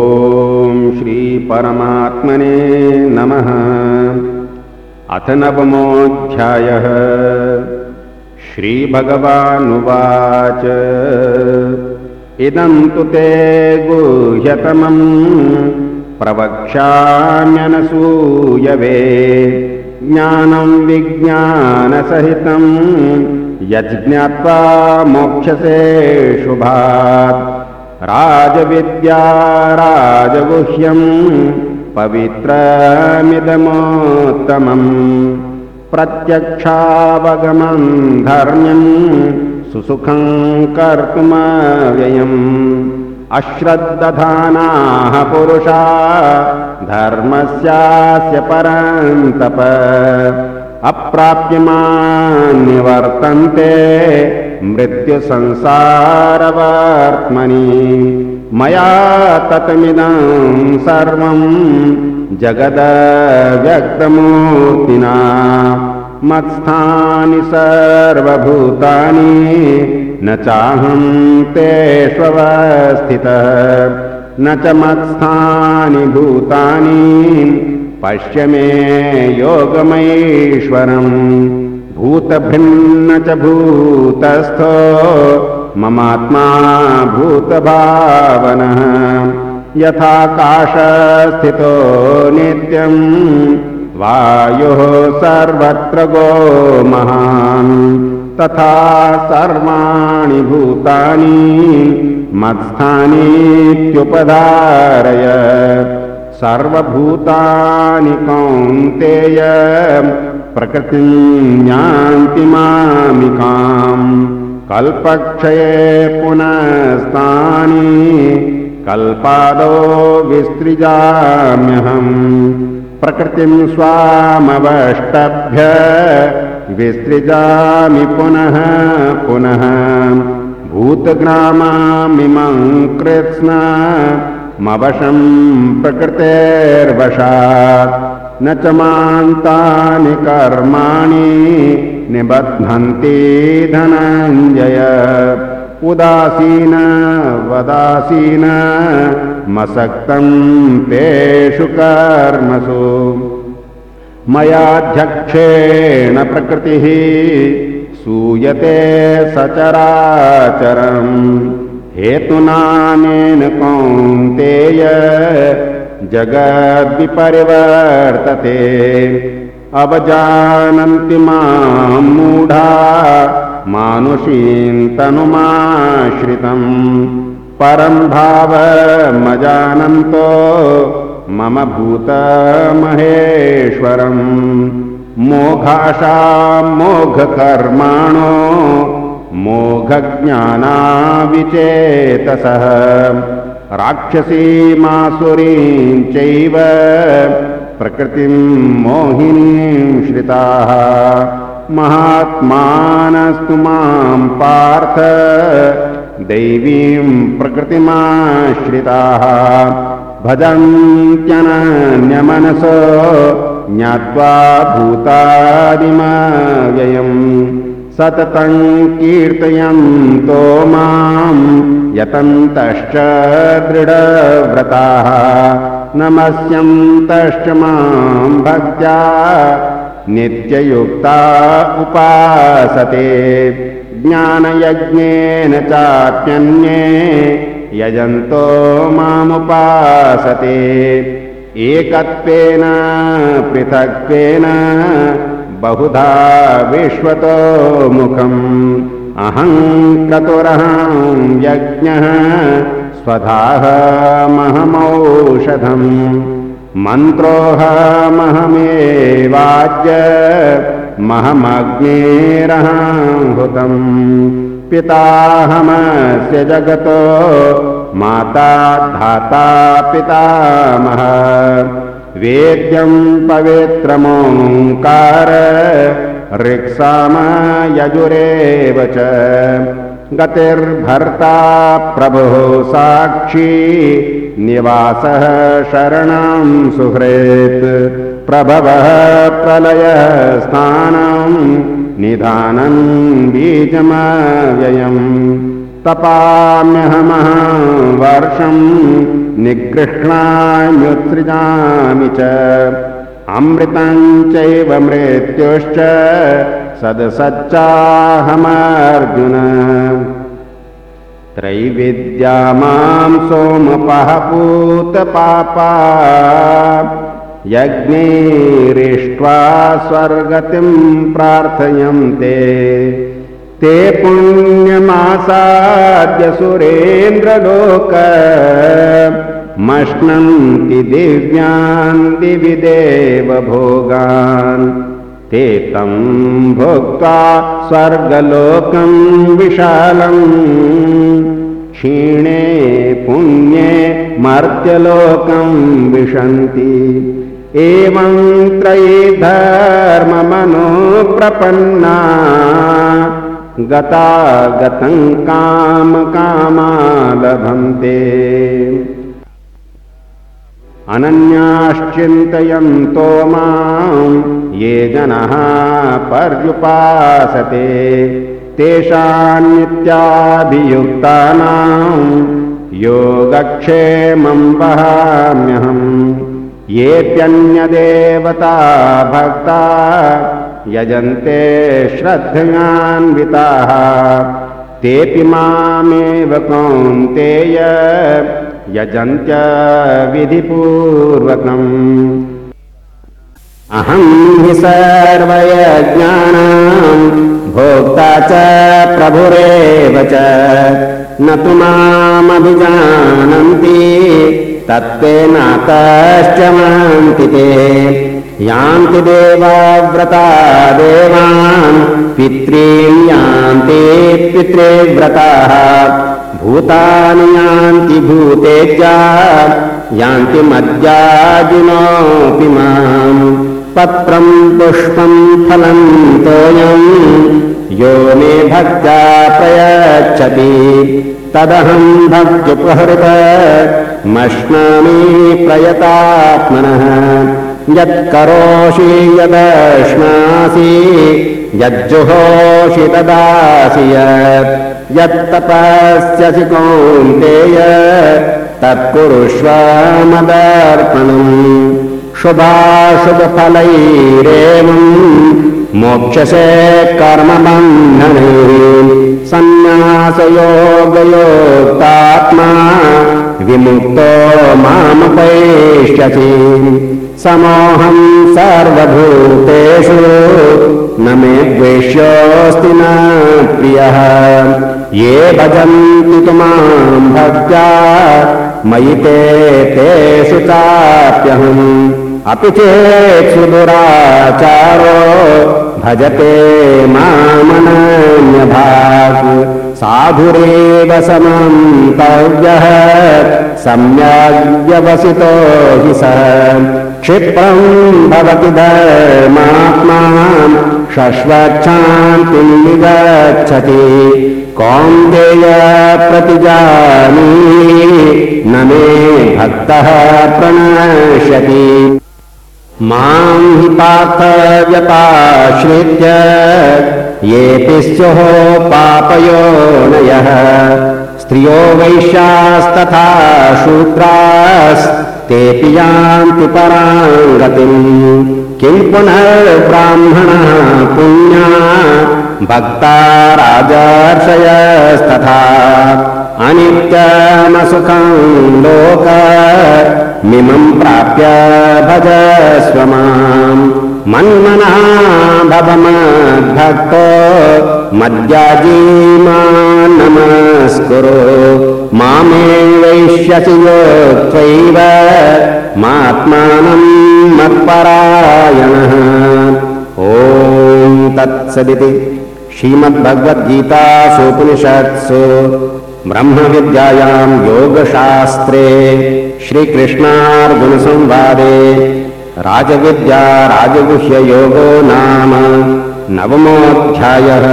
ॐ श्रीपरमात्मने नमः। अथ नवमोऽध्यायः। श्रीभगवानुवाच। इदं तु ते गुह्यतमम् प्रवक्ष्याम्यनसूयवे। ज्ञानं विज्ञानसहितं यज्ज्ञात्वा मोक्षसे शुभात् राजविद्या राजगुह्यम् पवित्रमिदमोत्तमम् प्रत्यक्षावगमम् धर्म्यम् सुसुखम् कर्तुमव्ययम्। अश्रद्दधानाः पुरुषा धर्मस्यास्य परन्तप। अप्राप्यमान्निवर्तन्ते मृत्युसंसारवर्त्मनि। मया ततमिदं सर्वं जगदव्यक्तमूर्तिना मत्स्थानि सर्वभूतानि न चाहं तेष्वस्थितः। न च मत्स्थानि भूतानि। पश्य मे योगमैश्वरम् भूतभिन्न च भूतस्थो ममात्मा भूतभावनः यथाकाशस्थितो नित्यम् वायुः सर्वत्र गो महान् तथा सर्वाणि भूतानि मत्स्थानीत्युपधारय सर्वभूतानि कौन्तेय प्रकृतिं यान्ति मामिकाम् कल्पक्षये पुनस्तानि कल्पादो विसृजाम्यहम् प्रकृतिं स्वामवष्टभ्य विसृजामि पुनः पुनः भूतग्रामामिमं कृत्स्ना प्रकृतेर्वशात् न च मान्तानि कर्माणि निबध्नन्ति धनञ्जय। उदासीन वदासीन मसक्तं तेषु कर्मसु। मयाध्यक्षेण प्रकृतिः सूयते सचराचरम्। हेतुनानेन कौन्तेय जगद्विपरिवर्तते। अवजानन्ति मां मूढा मानुषीं तनुमाश्रितम्। परं भावमजानन्तो मम भूतमहेश्वरम्। मोघाशां मोघकर्माणो मोघज्ञानाविचेतसः राक्षसीमासुरीं चैव प्रकृतिं मोहिनीं श्रिताः। महात्मानस्तु मां पार्थ दैवीं प्रकृतिमाश्रिताः। भजन्त्यनन्यमनसो ज्ञात्वा भूतादिमव्ययम् सततं कीर्तयन्तो मां यतन्तश्च दृढव्रताः। नमस्यन्तश्च मां भक्त्या नित्ययुक्ता उपासते। ज्ञानयज्ञेन चाप्यन्ये यजन्तो मामुपासते। एकत्वेन पृथक्त्वेन बहुधा विश्वतो मुखम्। अहं क्रतुरहं यज्ञः स्वधाहमहमौषधम् मन्त्रोऽहमहमेवाज्य महमग्नेरहंहृतम् पिताहमस्य जगतो माता धाता पितामह वेद्यं पवित्रमोङ्कार ऋक्साम यजुरेव च। गतिर्भर्ता प्रभुः साक्षी निवासः शरणं सुहृत्। प्रभवः प्रलयस्थानं निधानं बीजमव्ययम्। तपाम्यहमः वर्षम् निगृह्णाम्युत्सृजामि च। अमृतं चैव मृत्युश्च सदसच्चाहमर्जुन। त्रैविद्या मां सोमपः पूतपापा यज्ञैरिष्ट्वा स्वर्गतिं प्रार्थयन्ते ते पुण्यमासाद्य सुरेन्द्रलोक मश्नन्ति दिव्यान् दिवि देवभोगान् ते तं भोक्त्वा स्वर्गलोकं विशालम् क्षीणे पुण्ये मर्त्यलोकं विशन्ति। एवं त्रयी धर्ममनो प्रपन्ना गता गतं कामकामा लभन्ते अनन्याश्चिन्तयन्तो मां ये जनः पर्युपासते। तेषान्नित्याभियुक्तानां योगक्षेमं वहाम्यहम्। येऽप्यन्यदेवता भक्ता यजन्ते श्रद्धयान्विताः तेऽपि मामेव कौन्तेय यजन्त्य विधिपूर्वकम्। अहं हि सर्वयज्ञानाम् भोक्ता च प्रभुरेव च। न तु मामभिजानन्ति तत्त्वेनातश्च मान्ति ते यान्ति देवाव्रता देवान् पित्रीं यान्ति पितृव्रताः। भूतानि यान्ति भूतेजा यान्ति मद्याजिनोऽपि माम्। पत्रम् पुष्पम् फलम् तोयम् यो मे भक्त्या प्रयच्छति। तदहम् भक्त्युपहृत मश्नामि प्रयतात्मनः यत्करोषि यदश्नासि यज्जुहोषि ददासि यत् यत्तपस्यसि कौन्तेय तत्कुरुष्व मदर्पणम् शुभाशुभफलैरेवम् मोक्षसे कर्मबन्धने। सन्न्यासयोगयोक्तात्मा विमुक्तो मामुपैष्यसि समोऽहं सर्वभूतेषु। न मे द्वेष्योऽस्ति न प्रियः। ये भजन्ति तु माँ भक्त्या, मयि ते तेषु चाप्यहम्। अपि चेत् सुदुराचारो, भजते मामनन्यभाक् साधुरेव समन्तव्यः सम्यग्व्यवसितो हि सः। क्षिप्रम् भवति धर्मात्मा शश्वच्छान्तिं निगच्छति कौन्तेय प्रतिजानी न मे भक्तः प्रणश्यति। मां हि पार्थव्यपाश्रित्य येऽपि स्युः पापयोनयः स्त्रियो वैश्यास्तथा शूद्रास्तेऽपि यान्ति पराम् गतिम् किं पुनर्ब्राह्मणः पुण्या? भक्ता राजर्षयस्तथा। अनित्यमसुखम् लोक मिमम् प्राप्य भजस्व माम्। मन्मनः भव मद्भक्तो मद्याजी माम् नमस्कुरु मामे वैष्यसि योक्त्वैव मात्मानम् मत्परायणः। ॐ तत्सदिति श्रीमद्भगवद्गीतासूपनिषत्सु ब्रह्मविद्यायाम् योगशास्त्रे श्रीकृष्णार्जुनसंवादे राजविद्या राजगुह्ययोगो नाम नवमोऽध्यायः